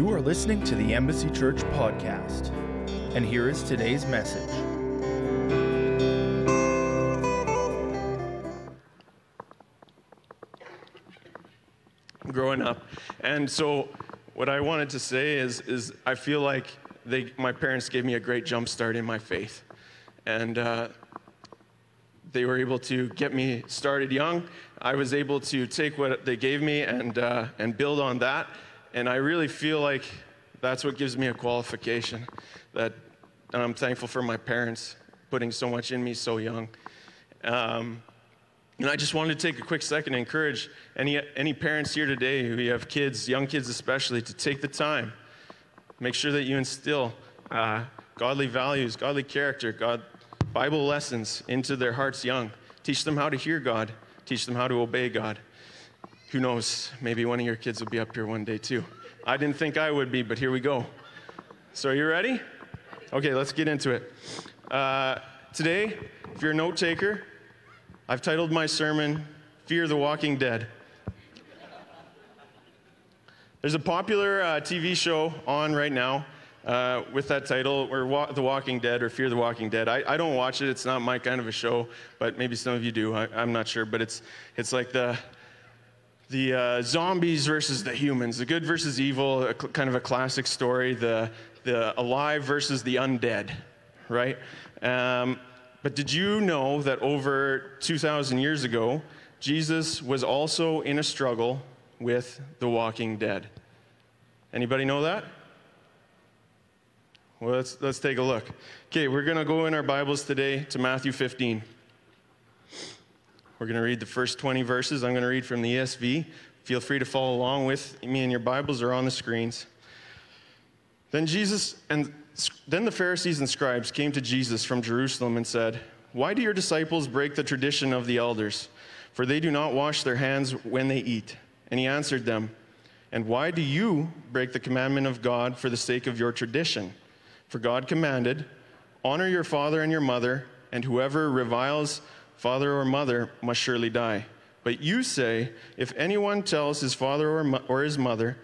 You are listening to the Embassy Church podcast, and here is today's message. growing up. And so what I wanted to say is, is I feel like they, my parents gave me a great jump start in my faith. And uh, they were able to get me started young. I was able to take what they gave me and, uh, and build on that. And I really feel like that's what gives me a qualification. That, and I'm thankful for my parents putting so much in me so young. Um, and I just wanted to take a quick second to encourage any, any parents here today who have kids, young kids especially, to take the time. Make sure that you instill uh, godly values, godly character, God, Bible lessons into their hearts young. Teach them how to hear God, teach them how to obey God. Who knows, maybe one of your kids will be up here one day too. I didn't think I would be, but here we go. So, are you ready? Okay, let's get into it. Uh, today, if you're a note taker, I've titled my sermon, Fear the Walking Dead. There's a popular uh, TV show on right now uh, with that title, or wa- The Walking Dead, or Fear the Walking Dead. I, I, don't watch it, it's not my kind of a show, but maybe some of you do, I, am not sure. But it's, it's like the, the uh, zombies versus the humans, the good versus evil, cl- kind of a classic story, the, the alive versus the undead, right? Um, but did you know that over 2,000 years ago, Jesus was also in a struggle with the walking dead? Anybody know that? Well, let's, let's take a look. Okay, we're going to go in our Bibles today to Matthew 15. We're going to read the first 20 verses. I'm going to read from the ESV. Feel free to follow along with me and your Bibles are on the screens. Then Jesus and then the Pharisees and scribes came to Jesus from Jerusalem and said, Why do your disciples break the tradition of the elders? For they do not wash their hands when they eat. And he answered them, And why do you break the commandment of God for the sake of your tradition? For God commanded, Honor your father and your mother, and whoever reviles father or mother must surely die. But you say, If anyone tells his father or, or his mother,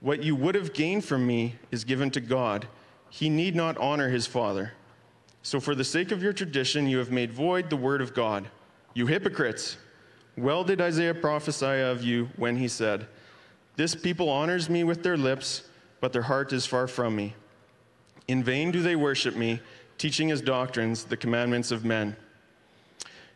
What you would have gained from me is given to God, he need not honor his father. So, for the sake of your tradition, you have made void the word of God. You hypocrites! Well did Isaiah prophesy of you when he said, This people honors me with their lips, but their heart is far from me. In vain do they worship me, teaching as doctrines the commandments of men.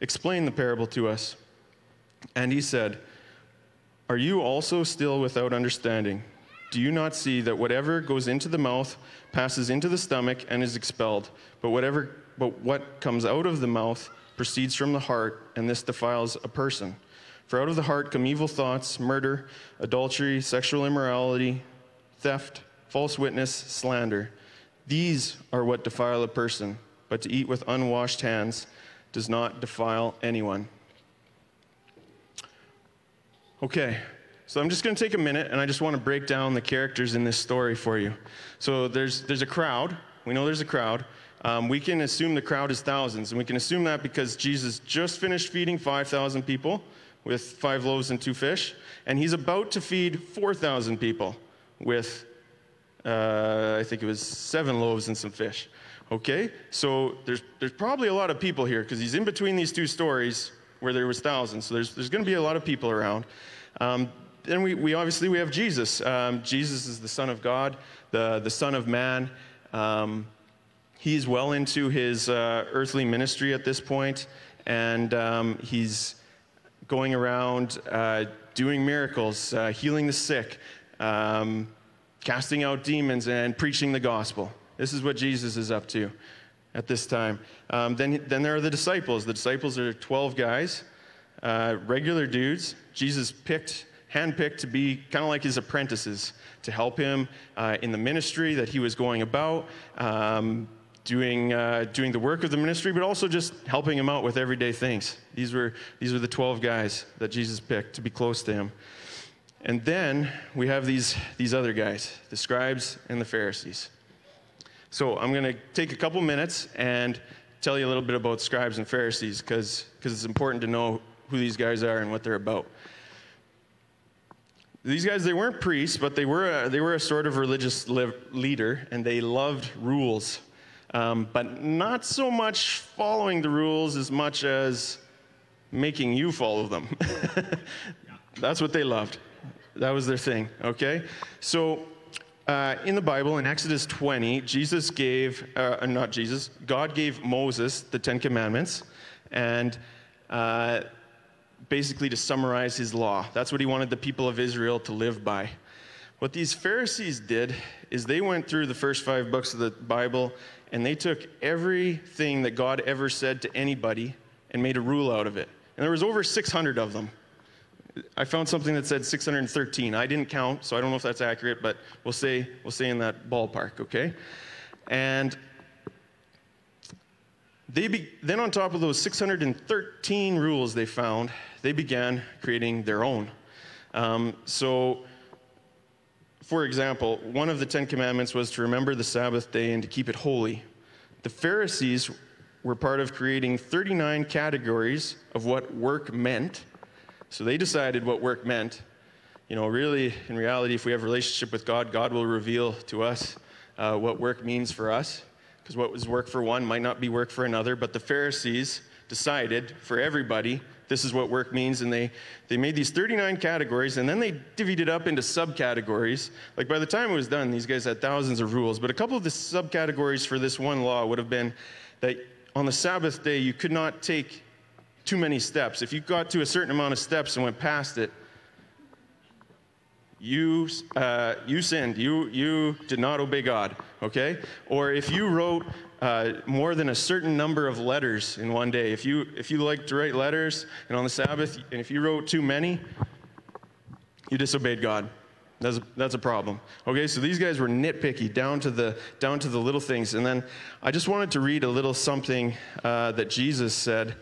Explain the parable to us. And he said, Are you also still without understanding? Do you not see that whatever goes into the mouth passes into the stomach and is expelled, but whatever but what comes out of the mouth proceeds from the heart, and this defiles a person? For out of the heart come evil thoughts, murder, adultery, sexual immorality, theft, false witness, slander. These are what defile a person, but to eat with unwashed hands does not defile anyone. Okay, so I'm just going to take a minute and I just want to break down the characters in this story for you. So there's, there's a crowd. We know there's a crowd. Um, we can assume the crowd is thousands, and we can assume that because Jesus just finished feeding 5,000 people with five loaves and two fish, and he's about to feed 4,000 people with, uh, I think it was seven loaves and some fish. Okay, so there's, there's probably a lot of people here because he's in between these two stories where there was thousands. So there's, there's going to be a lot of people around. Um, then we, we obviously we have Jesus. Um, Jesus is the Son of God, the, the Son of Man. Um, he's well into his uh, earthly ministry at this point, and um, he's going around uh, doing miracles, uh, healing the sick, um, casting out demons, and preaching the gospel. This is what Jesus is up to at this time. Um, then, then there are the disciples. The disciples are 12 guys, uh, regular dudes. Jesus picked handpicked to be kind of like his apprentices to help him uh, in the ministry that he was going about, um, doing, uh, doing the work of the ministry, but also just helping him out with everyday things. These were, these were the 12 guys that Jesus picked to be close to him. And then we have these, these other guys, the scribes and the Pharisees. So I'm going to take a couple minutes and tell you a little bit about scribes and Pharisees because it's important to know who these guys are and what they're about. These guys, they weren't priests, but they were a, they were a sort of religious leader, and they loved rules. Um, but not so much following the rules as much as making you follow them. That's what they loved. That was their thing, okay? So uh, in the Bible, in Exodus 20, Jesus gave, uh, uh, not Jesus, God gave Moses the Ten Commandments, and uh, basically to summarize his law. That's what he wanted the people of Israel to live by. What these Pharisees did is they went through the first five books of the Bible and they took everything that God ever said to anybody and made a rule out of it. And there was over 600 of them. I found something that said 613. I didn't count, so I don't know if that's accurate, but we'll say we'll say in that ballpark, okay? And they be, then on top of those 613 rules they found, they began creating their own. Um, so, for example, one of the Ten Commandments was to remember the Sabbath day and to keep it holy. The Pharisees were part of creating 39 categories of what work meant so they decided what work meant. You know, really, in reality, if we have a relationship with God, God will reveal to us uh, what work means for us. Because what was work for one might not be work for another. But the Pharisees decided for everybody this is what work means and they, they made these 39 categories and then they divvied it up into subcategories like by the time it was done these guys had thousands of rules but a couple of the subcategories for this one law would have been that on the sabbath day you could not take too many steps. If you got to a certain amount of steps and went past it, you, uh, you sinned. You, you did not obey God, okay? Or if you wrote uh, more than a certain number of letters in one day, if you, if you like to write letters and on the Sabbath, and if you wrote too many, you disobeyed God. That's a, that's a problem. Okay, so these guys were nitpicky down to the down to the little things. And then I just wanted to read a little something uh, that Jesus said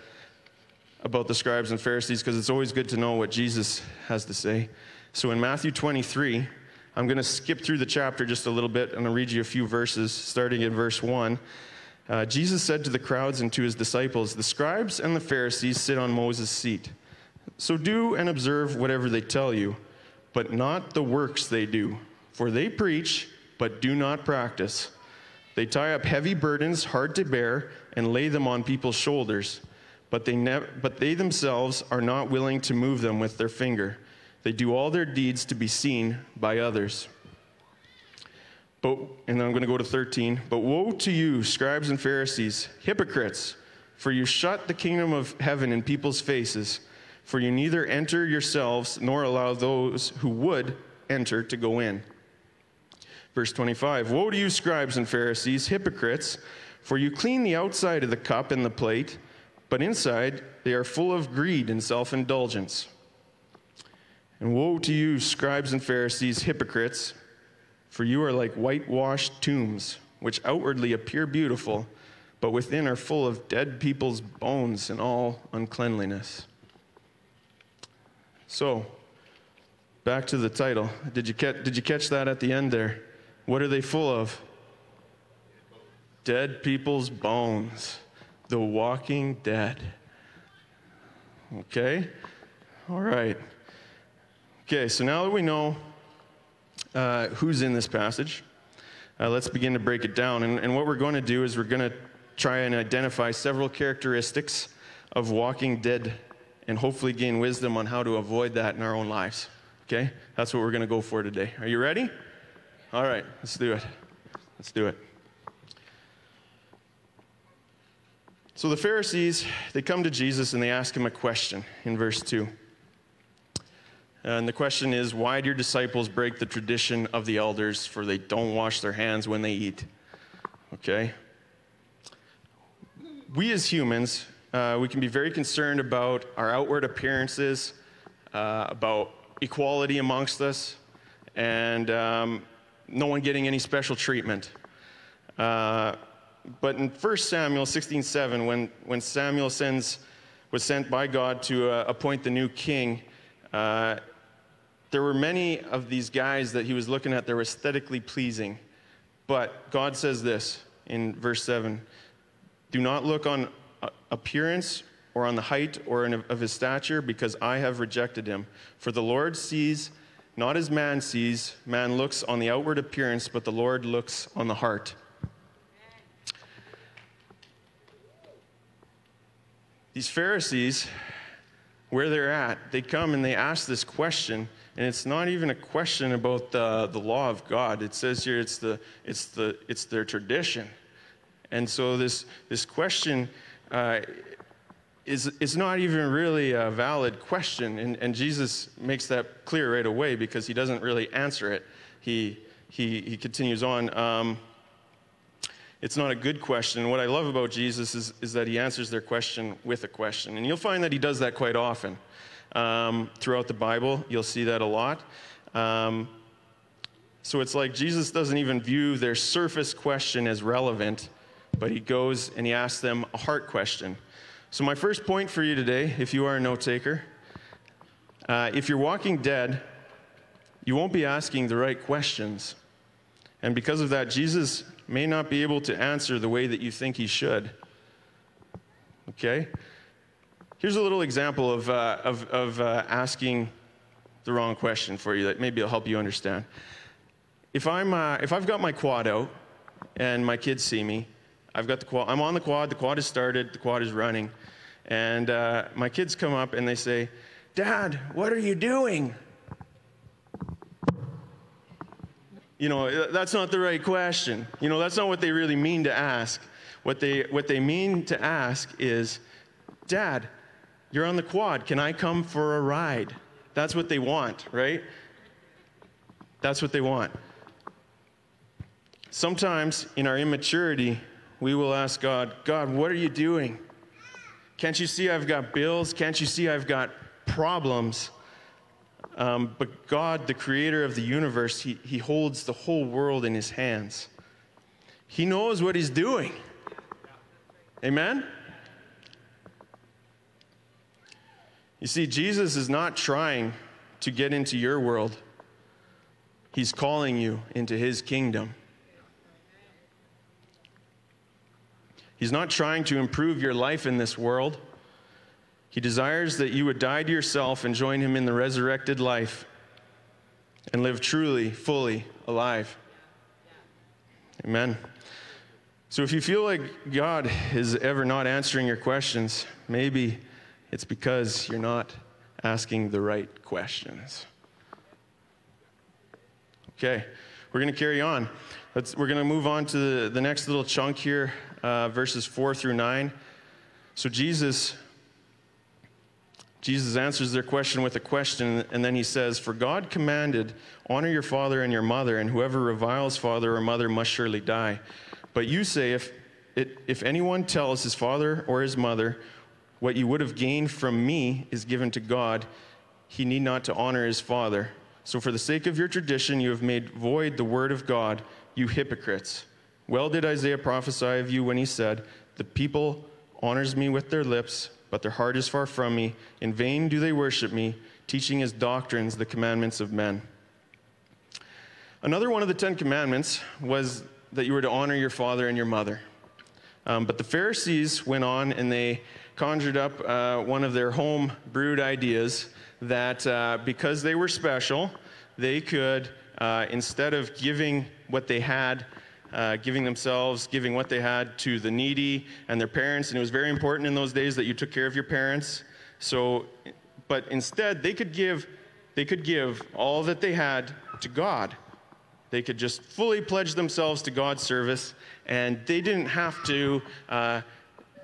about the scribes and Pharisees because it's always good to know what Jesus has to say. So in Matthew 23, I'm going to skip through the chapter just a little bit and I'll read you a few verses, starting in verse 1. Uh, Jesus said to the crowds and to his disciples, The scribes and the Pharisees sit on Moses' seat. So do and observe whatever they tell you, but not the works they do. For they preach, but do not practice. They tie up heavy burdens, hard to bear, and lay them on people's shoulders but they, but they themselves are not willing to move them with their finger. They do all their deeds to be seen by others. But, and then I'm going to go to 13. But woe to you, scribes and Pharisees, hypocrites, for you shut the kingdom of heaven in people's faces, for you neither enter yourselves nor allow those who would enter to go in. Verse 25 Woe to you, scribes and Pharisees, hypocrites, for you clean the outside of the cup and the plate but inside they are full of greed and self indulgence. And woe to you, scribes and Pharisees, hypocrites, for you are like whitewashed tombs, which outwardly appear beautiful, but within are full of dead people's bones and all uncleanliness. So, back to the title. Did you, catch, did you catch that at the end there? What are they full of? Dead people's bones the walking dead. Okay? All right. Okay, so now that we know uh, who's in this passage, uh, let's begin to break it down. And, and what we're going to do is we're going to try and identify several characteristics of walking dead and hopefully gain wisdom on how to avoid that in our own lives. Okay? That's what we're going to go for today. Are you ready? All right, let's do it. Let's do it. So the Pharisees, they come to Jesus and they ask him a question in verse 2. And the question is, why do your disciples break the tradition of the elders for they don't wash their hands when they eat? Okay? We as humans, uh, we can be very concerned about our outward appearances, uh, about equality amongst us and um, no one getting any special treatment. Uh, but in 1 Samuel 16:7, when, when Samuel sends, was sent by God to uh, appoint the new king, uh, there were many of these guys that he was looking at that were aesthetically pleasing. But God says this in verse 7 Do not look on uh, appearance or on the height or of his stature, because I have rejected him. For the Lord sees not as man sees, man looks on the outward appearance, but the Lord looks on the heart. These Pharisees, where they're at, they come and they ask this question, and it's not even a question about the, the law of God. It says here it's, the, it's, the, it's their tradition. And so this, this question uh, is, is not even really a valid question. And, and Jesus makes that clear right away because he doesn't really answer it. He, he, he continues on. Um, it's not a good question. What I love about Jesus is, is that he answers their question with a question. And you'll find that he does that quite often. Um, throughout the Bible, you'll see that a lot. Um, so it's like Jesus doesn't even view their surface question as relevant, but he goes and he asks them a heart question. So, my first point for you today, if you are a note taker, uh, if you're walking dead, you won't be asking the right questions. And because of that, Jesus may not be able to answer the way that you think he should. Okay? Here's a little example of, uh, of, of uh, asking the wrong question for you that maybe will help you understand. If, I'm, uh, if I've got my quad out and my kids see me, I've got the quad, I'm on the quad, the quad is started, the quad is running, and uh, my kids come up and they say, Dad, what are you doing? You know, uh, that's not the right question. You know, that's not what they really mean to ask. What they, what they mean to ask is, Dad, you're on the quad. Can I come for a ride? That's what they want, right? That's what they want. Sometimes in our immaturity, we will ask God, God, what are you doing? Can't you see I've got bills? Can't you see I've got problems? Um, but God, the creator of the universe, he, he holds the whole world in his hands. He knows what he's doing. Amen? You see, Jesus is not trying to get into your world, he's calling you into his kingdom. He's not trying to improve your life in this world. He desires that you would die to yourself and join him in the resurrected life and live truly, fully alive. Amen. So if you feel like God is ever not answering your questions, maybe it's because you're not asking the right questions. Okay, we're going to carry on. Let's, we're going to move on to the, the next little chunk here, uh, verses 4 through 9. So Jesus Jesus answers their question with a question, and then he says, For God commanded, honor your father and your mother, and whoever reviles father or mother must surely die. But you say, if, it, if anyone tells his father or his mother, what you would have gained from me is given to God, he need not to honor his father. So for the sake of your tradition, you have made void the word of God, you hypocrites. Well did Isaiah prophesy of you when he said, The people honors me with their lips, but their heart is far from me. In vain do they worship me, teaching as doctrines the commandments of men. Another one of the Ten Commandments was that you were to honor your father and your mother. Um, but the Pharisees went on and they conjured up uh, one of their home brewed ideas that uh, because they were special, they could, uh, instead of giving what they had uh, giving themselves, giving what they had to the needy and their parents. And it was very important in those days that you took care of your parents. So, but instead, they could give, they could give all that they had to God. They could just fully pledge themselves to God's service, and they didn't have to, uh,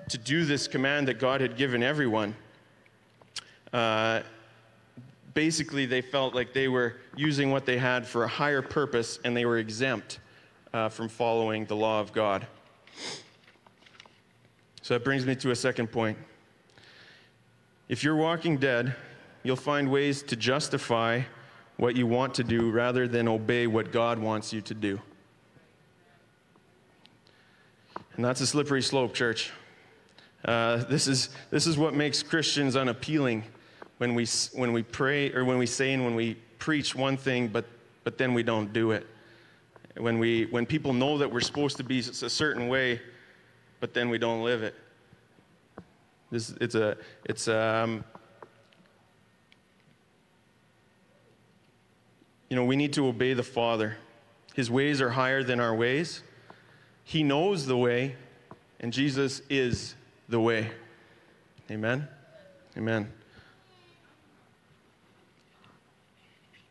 to do this command that God had given everyone. Uh, basically, they felt like they were using what they had for a higher purpose, and they were exempt uh, from following the law of God. So that brings me to a second point. If you're walking dead, you'll find ways to justify what you want to do rather than obey what God wants you to do. And that's a slippery slope, church. Uh, this, is, this is what makes Christians unappealing when we, when we pray or when we say and when we preach one thing, but, but then we don't do it. When, we, when people know that we're supposed to be a certain way, but then we don't live it. This, it's a, it's um, you know, we need to obey the Father. His ways are higher than our ways. He knows the way, and Jesus is the way. Amen? Amen.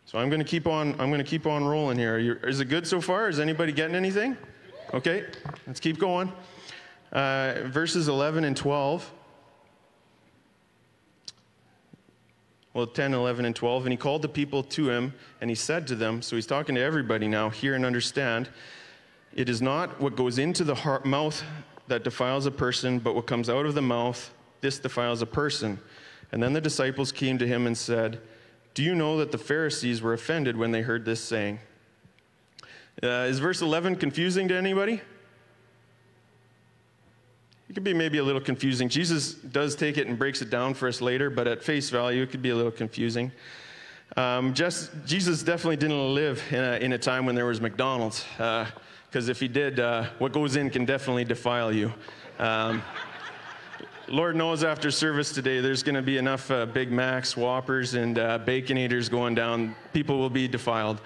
So I'm going to keep on. I'm going to keep on rolling here. Is it good so far? Is anybody getting anything? Okay, let's keep going. Uh, verses 11 and 12. well, 10, 11, and 12. And he called the people to him, and he said to them, so he's talking to everybody now, hear and understand. It is not what goes into the heart, mouth that defiles a person, but what comes out of the mouth, this defiles a person. And then the disciples came to him and said, Do you know that the Pharisees were offended when they heard this saying? Uh, is verse 11 confusing to anybody? It could be maybe a little confusing. Jesus does take it and breaks it down for us later, but at face value, it could be a little confusing. Um, just, Jesus definitely didn't live in a, in a, time when there was McDonald's, because uh, if he did, uh, what goes in can definitely defile you. Um, Lord knows after service today, there's going to be enough uh, Big Macs, Whoppers, and uh, Baconators going down. People will be defiled.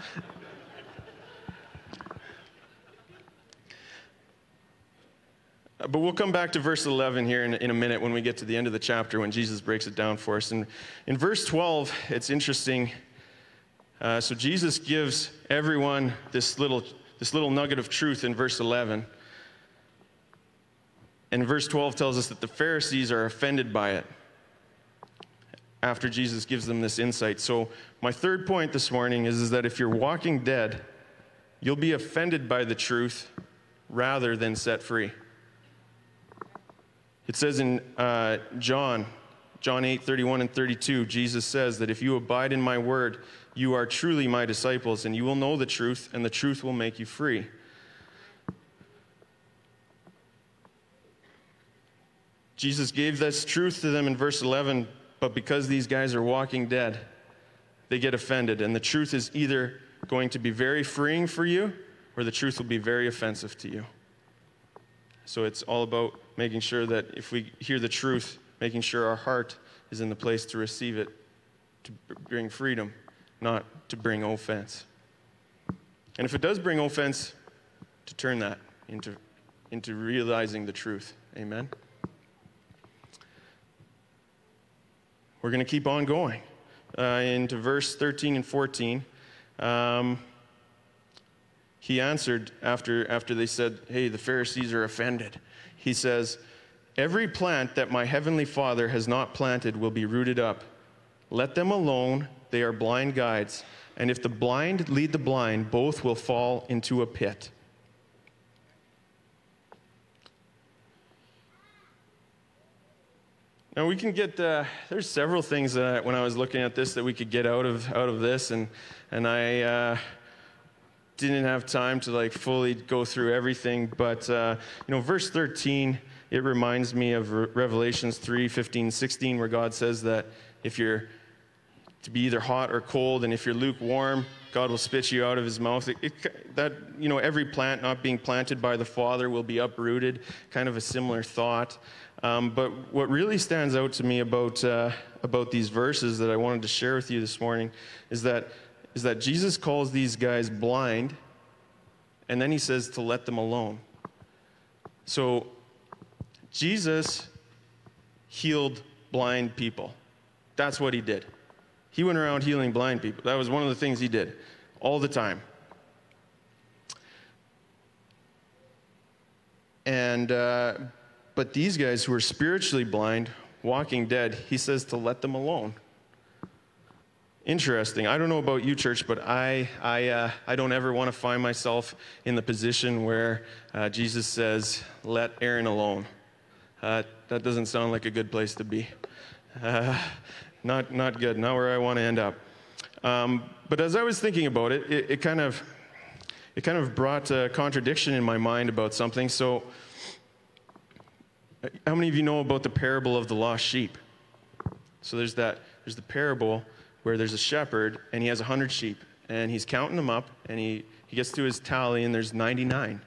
But we'll come back to verse 11 here in, in, a minute when we get to the end of the chapter when Jesus breaks it down for us. And in verse 12, it's interesting. Uh, so Jesus gives everyone this little, this little nugget of truth in verse 11. And verse 12 tells us that the Pharisees are offended by it after Jesus gives them this insight. So, my third point this morning is, is that if you're walking dead, you'll be offended by the truth rather than set free. It says in uh, John, John 8, 31 and 32, Jesus says that if you abide in my word, you are truly my disciples, and you will know the truth, and the truth will make you free. Jesus gave this truth to them in verse 11, but because these guys are walking dead, they get offended. And the truth is either going to be very freeing for you, or the truth will be very offensive to you. So it's all about making sure that if we hear the truth, making sure our heart is in the place to receive it, to bring freedom, not to bring offense. And if it does bring offense, to turn that into, into realizing the truth. Amen. We're going to keep on going uh, into verse 13 and 14. Um, he answered after, after they said, Hey, the Pharisees are offended. He says, Every plant that my heavenly Father has not planted will be rooted up. Let them alone, they are blind guides. And if the blind lead the blind, both will fall into a pit. Now we can get. Uh, there's several things that when I was looking at this that we could get out of out of this, and and I uh, didn't have time to like fully go through everything, but uh, you know, verse 13, it reminds me of Re- Revelations 3, 15, 16, where God says that if you're to be either hot or cold, and if you're lukewarm, God will spit you out of his mouth. It, it, that, you know, every plant not being planted by the Father will be uprooted, kind of a similar thought. Um, but what really stands out to me about, uh, about these verses that I wanted to share with you this morning is that is that Jesus calls these guys blind, and then he says to let them alone. So, Jesus healed blind people. That's what he did. He went around healing blind people. That was one of the things he did all the time. And, uh, but these guys who are spiritually blind, walking dead, he says to let them alone. Interesting. I don't know about you, church, but I, I, uh, I don't ever want to find myself in the position where uh, Jesus says, let Aaron alone. Uh, that doesn't sound like a good place to be. Uh, Not, not good, not where I want to end up. Um, but as I was thinking about it, it, it kind of it kind of brought a contradiction in my mind about something. So, how many of you know about the parable of the lost sheep? So there's that. There's the parable where there's a shepherd and he has a hundred sheep and he's counting them up and he, he gets to his tally and there's 99.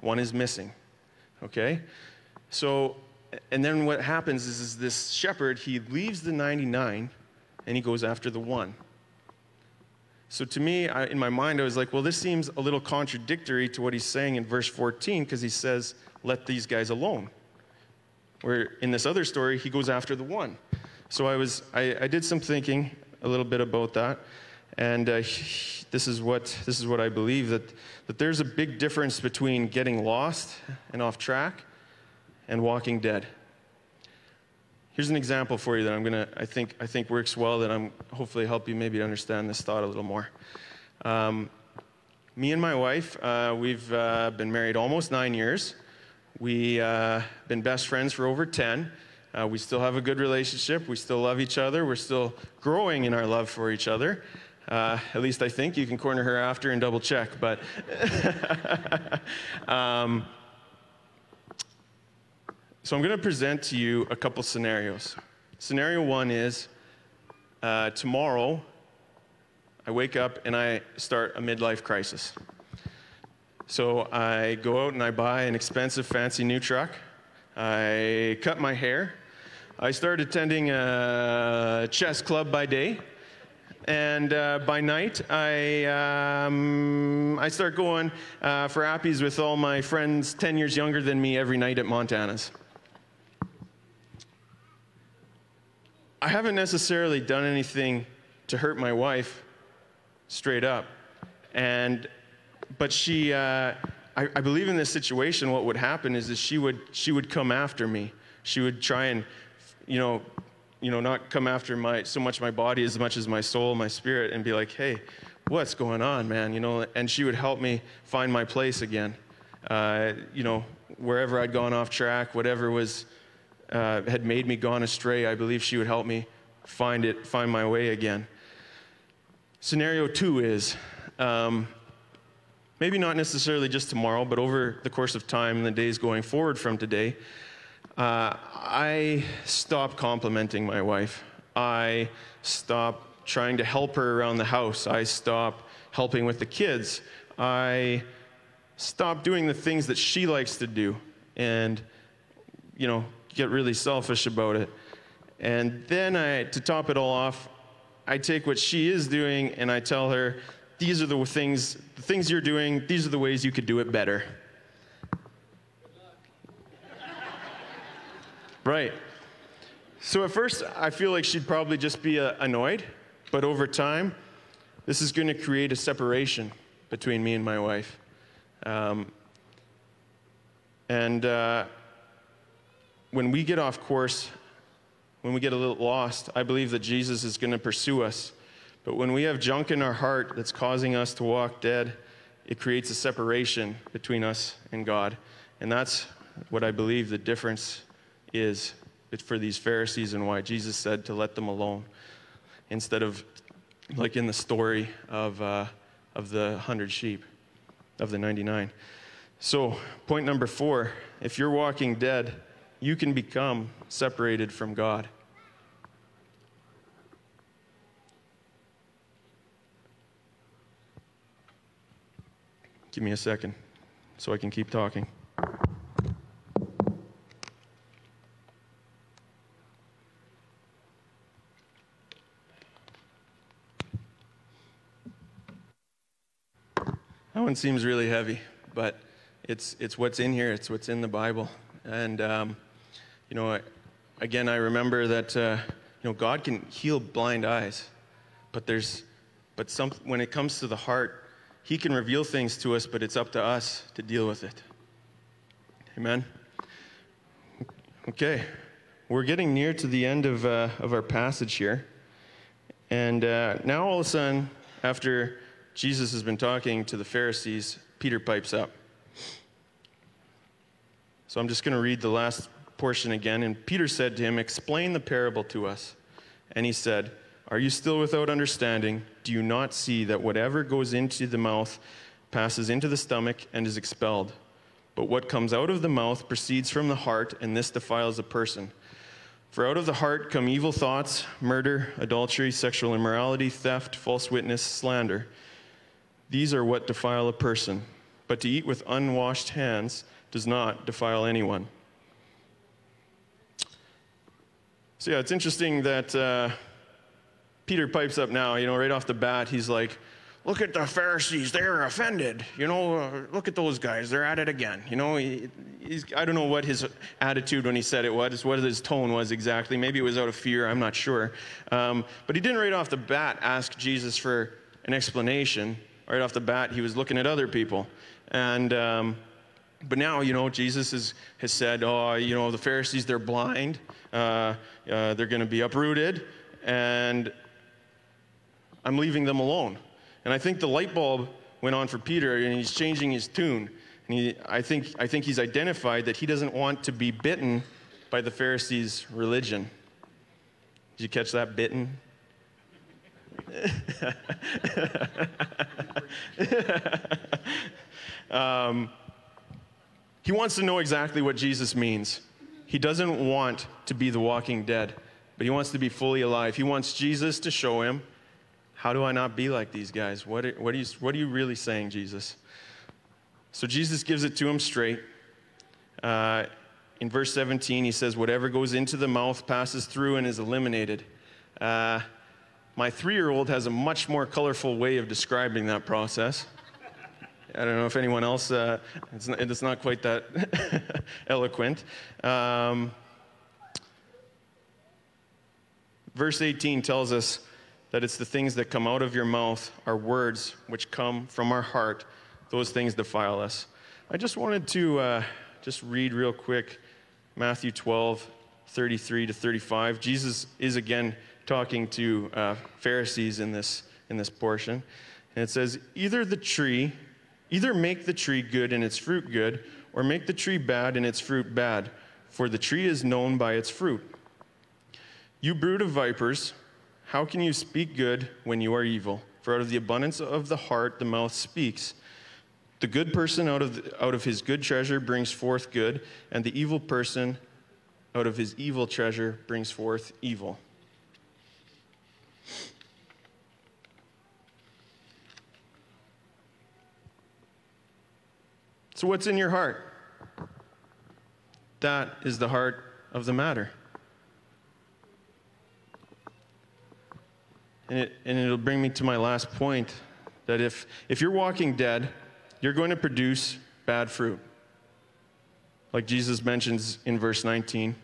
One is missing. Okay? So, and then what happens is, is this shepherd, he leaves the 99 and he goes after the one. So to me, I, in my mind, I was like, well, this seems a little contradictory to what he's saying in verse 14 because he says, let these guys alone. Where in this other story, he goes after the one. So I was, I, I did some thinking a little bit about that, and uh, this is what this is what I believe that that there's a big difference between getting lost and off track, and walking dead. Here's an example for you that I'm gonna I think I think works well that I'm hopefully help you maybe understand this thought a little more. Um, me and my wife, uh, we've uh, been married almost nine years. We've uh, been best friends for over 10. Uh, we still have a good relationship. We still love each other. We're still growing in our love for each other. Uh, at least I think. You can corner her after and double check. But um, so I'm going to present to you a couple scenarios. Scenario one is uh, tomorrow I wake up and I start a midlife crisis. So I go out and I buy an expensive, fancy new truck. I cut my hair. I start attending a chess club by day. And uh, by night, I, um, I start going uh, for appies with all my friends 10 years younger than me every night at Montana's. I haven't necessarily done anything to hurt my wife, straight up. And, but she, uh, I, I, believe in this situation, what would happen is that she would, she would come after me. She would try and, you know, you know, not come after my, so much my body as much as my soul, my spirit, and be like, hey, what's going on, man? You know, and she would help me find my place again. Uh, you know, wherever I'd gone off track, whatever was, uh, had made me gone astray, I believe she would help me find it, find my way again. Scenario two is, um, maybe not necessarily just tomorrow, but over the course of time and the days going forward from today, uh, I stop complimenting my wife. I stop trying to help her around the house. I stop helping with the kids. I stop doing the things that she likes to do and, you know, get really selfish about it. And then I, to top it all off, I take what she is doing and I tell her, these are the things, the things you're doing, these are the ways you could do it better. right. So at first, I feel like she'd probably just be uh, annoyed, but over time, this is going to create a separation between me and my wife. Um, and uh, when we get off course, when we get a little lost, I believe that Jesus is going to pursue us but when we have junk in our heart that's causing us to walk dead, it creates a separation between us and God. And that's what I believe the difference is for these Pharisees and why Jesus said to let them alone instead of like in the story of, uh, of the 100 sheep, of the 99. So, point number four if you're walking dead, you can become separated from God. Give me a second so I can keep talking. That one seems really heavy, but it's, it's what's in here, it's what's in the Bible. And, um, you know, again, I remember that, uh, you know, God can heal blind eyes, but there's, but some, when it comes to the heart, he can reveal things to us, but it's up to us to deal with it. Amen? Okay, we're getting near to the end of, uh, of our passage here. And uh, now, all of a sudden, after Jesus has been talking to the Pharisees, Peter pipes up. So I'm just going to read the last portion again. And Peter said to him, Explain the parable to us. And he said, Are you still without understanding? Do you not see that whatever goes into the mouth passes into the stomach and is expelled? But what comes out of the mouth proceeds from the heart, and this defiles a person. For out of the heart come evil thoughts, murder, adultery, sexual immorality, theft, false witness, slander. These are what defile a person. But to eat with unwashed hands does not defile anyone. So, yeah, it's interesting that uh, Peter pipes up now, you know, right off the bat, he's like, Look at the Pharisees, they're offended. You know, uh, look at those guys, they're at it again. You know, he, I don't know what his attitude when he said it was, what his tone was exactly. Maybe it was out of fear, I'm not sure. Um, but he didn't right off the bat ask Jesus for an explanation. Right off the bat, he was looking at other people. And, um, but now, you know, Jesus has, has said, oh, you know, the Pharisees, they're blind, uh, uh, they're going to be uprooted, and I'm leaving them alone. And I think the light bulb went on for Peter, and he's changing his tune. And he, I, think, I think he's identified that he doesn't want to be bitten by the Pharisees' religion. Did you catch that? Bitten? um, he wants to know exactly what Jesus means. He doesn't want to be the walking dead, but he wants to be fully alive. He wants Jesus to show him how do I not be like these guys? What are, what are, you, what are you really saying, Jesus? So Jesus gives it to him straight. Uh, in verse 17, he says, Whatever goes into the mouth passes through and is eliminated. Uh, my three year old has a much more colorful way of describing that process. I don't know if anyone else, uh, it's, not, it's, not, quite that eloquent. Um, verse 18 tells us that it's the things that come out of your mouth, our words, which come from our heart, those things defile us. I just wanted to uh, just read real quick Matthew 12, 33 to 35. Jesus is again talking to uh, Pharisees in this, in this portion. And it says, Either the tree, either make the tree good and its fruit good, or make the tree bad and its fruit bad, for the tree is known by its fruit. You brood of vipers, how can you speak good when you are evil? For out of the abundance of the heart, the mouth speaks. The good person out of, the, out of his good treasure brings forth good, and the evil person out of his evil treasure brings forth evil. So, what's in your heart? That is the heart of the matter. And, it, and it'll bring me to my last point that if, if you're walking dead, you're going to produce bad fruit. Like Jesus mentions in verse 19.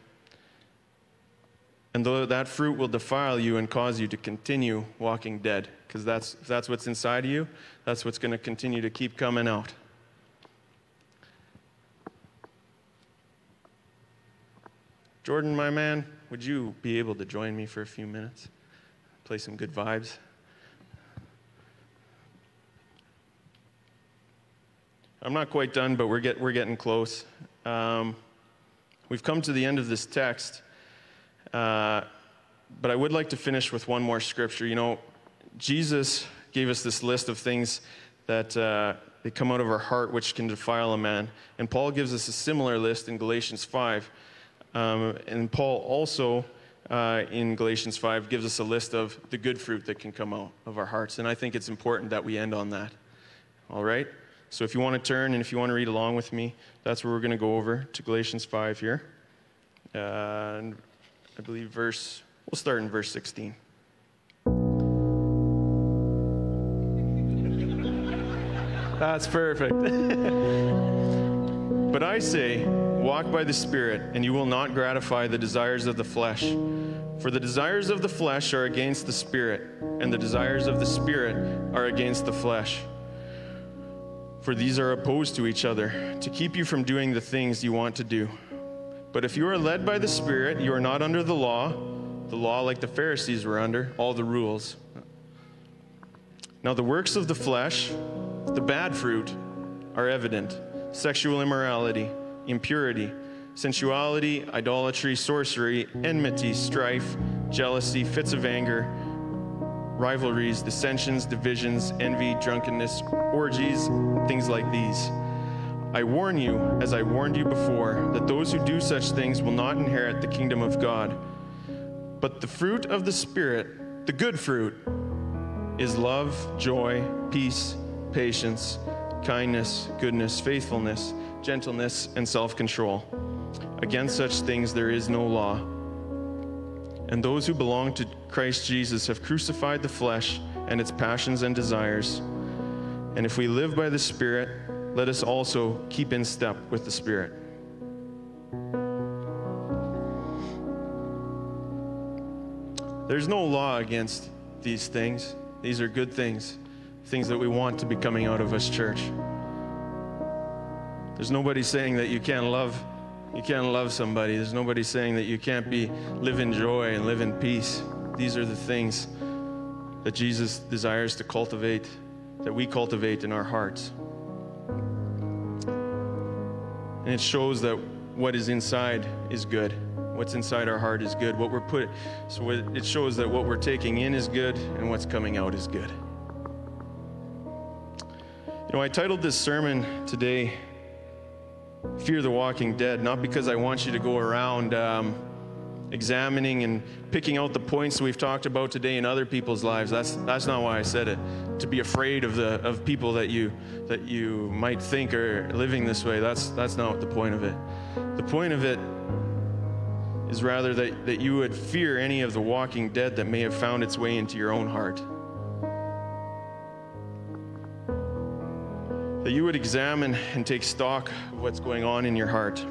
And though that fruit will defile you and cause you to continue walking dead, because that's, that's what's inside of you, that's what's going to continue to keep coming out. Jordan, my man, would you be able to join me for a few minutes? play some good vibes. I'm not quite done, but we're, get, we're getting close. Um, we've come to the end of this text, uh, but I would like to finish with one more scripture. You know, Jesus gave us this list of things that uh, they come out of our heart, which can defile a man. And Paul gives us a similar list in Galatians 5. Um, and Paul also uh, in Galatians 5 gives us a list of the good fruit that can come out of our hearts. And I think it's important that we end on that. All right? So if you want to turn and if you want to read along with me, that's where we're going to go over to Galatians 5 here. And I believe verse, we'll start in verse 16. That's perfect. but I say, Walk by the Spirit, and you will not gratify the desires of the flesh. For the desires of the flesh are against the Spirit, and the desires of the Spirit are against the flesh. For these are opposed to each other, to keep you from doing the things you want to do. But if you are led by the Spirit, you are not under the law, the law like the Pharisees were under, all the rules. Now, the works of the flesh, the bad fruit, are evident sexual immorality impurity, sensuality, idolatry, sorcery, enmity, strife, jealousy, fits of anger, rivalries, dissensions, divisions, envy, drunkenness, orgies, things like these. I warn you, as I warned you before, that those who do such things will not inherit the kingdom of God. But the fruit of the Spirit, the good fruit, is love, joy, peace, patience, kindness, goodness, faithfulness, gentleness, and self control. Against such things there is no law. And those who belong to Christ Jesus have crucified the flesh and its passions and desires. And if we live by the Spirit, let us also keep in step with the Spirit. There's no law against these things. These are good things, things that we want to be coming out of us, church. There's nobody saying that you can't love you can't love somebody. There's nobody saying that you can't be live in joy and live in peace. These are the things that Jesus desires to cultivate, that we cultivate in our hearts. And it shows that what is inside is good. What's inside our heart is good. What we're put so it shows that what we're taking in is good and what's coming out is good. You know, I titled this sermon today Fear the Walking Dead, not because I want you to go around um, examining and picking out the points we've talked about today in other people's lives. That's, that's not why I said it. To be afraid of, the, of people that you, that you might think are living this way, that's, that's not the point of it. The point of it is rather that, that you would fear any of the walking dead that may have found its way into your own heart. That you would examine and take stock of what's going on in your heart. You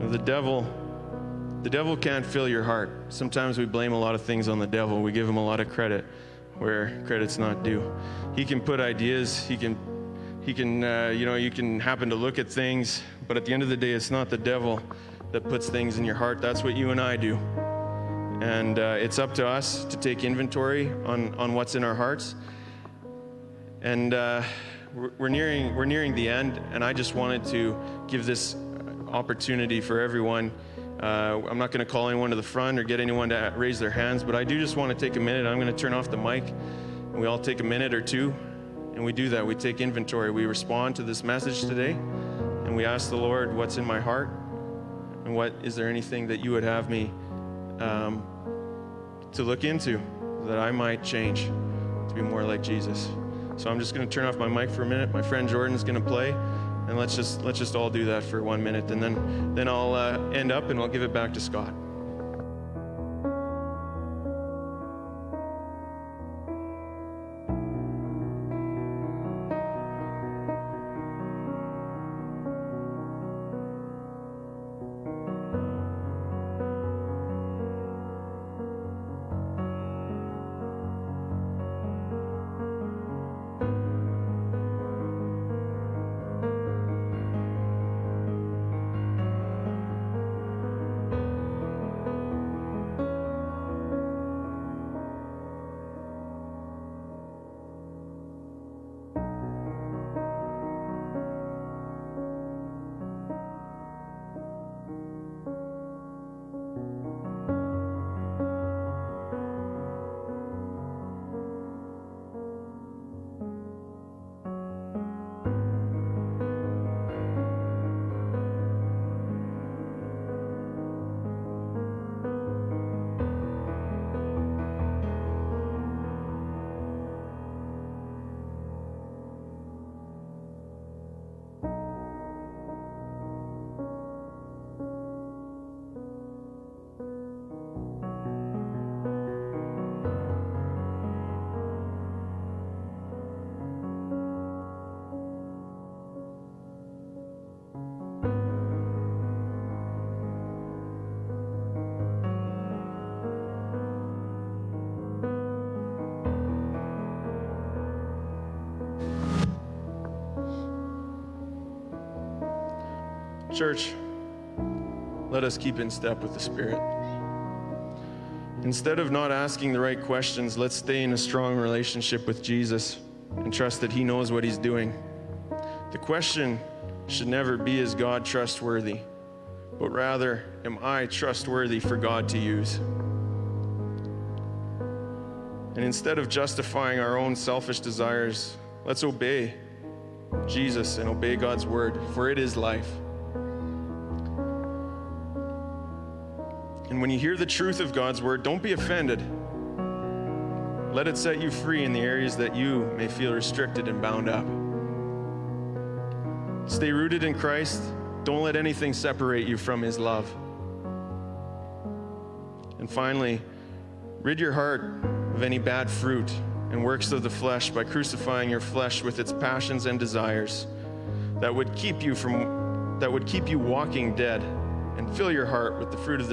know, the devil the devil can't fill your heart. Sometimes we blame a lot of things on the devil. We give him a lot of credit where credit's not due. He can put ideas, he can he can uh, you know, you can happen to look at things, but at the end of the day it's not the devil that puts things in your heart. That's what you and I do. And uh, it's up to us to take inventory on, on what's in our hearts. And uh, we're, nearing, we're nearing the end, and I just wanted to give this opportunity for everyone. Uh, I'm not going to call anyone to the front or get anyone to raise their hands, but I do just want to take a minute. I'm going to turn off the mic, and we all take a minute or two, and we do that. We take inventory. We respond to this message today, and we ask the Lord, What's in my heart? And what is there anything that you would have me um, to look into that I might change to be more like Jesus. So I'm just going to turn off my mic for a minute. My friend Jordan's going to play, and let's just let's just all do that for one minute, and then then I'll uh, end up and I'll give it back to Scott. Church, let us keep in step with the Spirit. Instead of not asking the right questions, let's stay in a strong relationship with Jesus and trust that He knows what He's doing. The question should never be Is God trustworthy? but rather, am I trustworthy for God to use? And instead of justifying our own selfish desires, let's obey Jesus and obey God's word, for it is life. And when you hear the truth of God's word, don't be offended. Let it set you free in the areas that you may feel restricted and bound up. Stay rooted in Christ. Don't let anything separate you from his love. And finally, rid your heart of any bad fruit and works of the flesh by crucifying your flesh with its passions and desires that would keep you from that would keep you walking dead and fill your heart with the fruit of the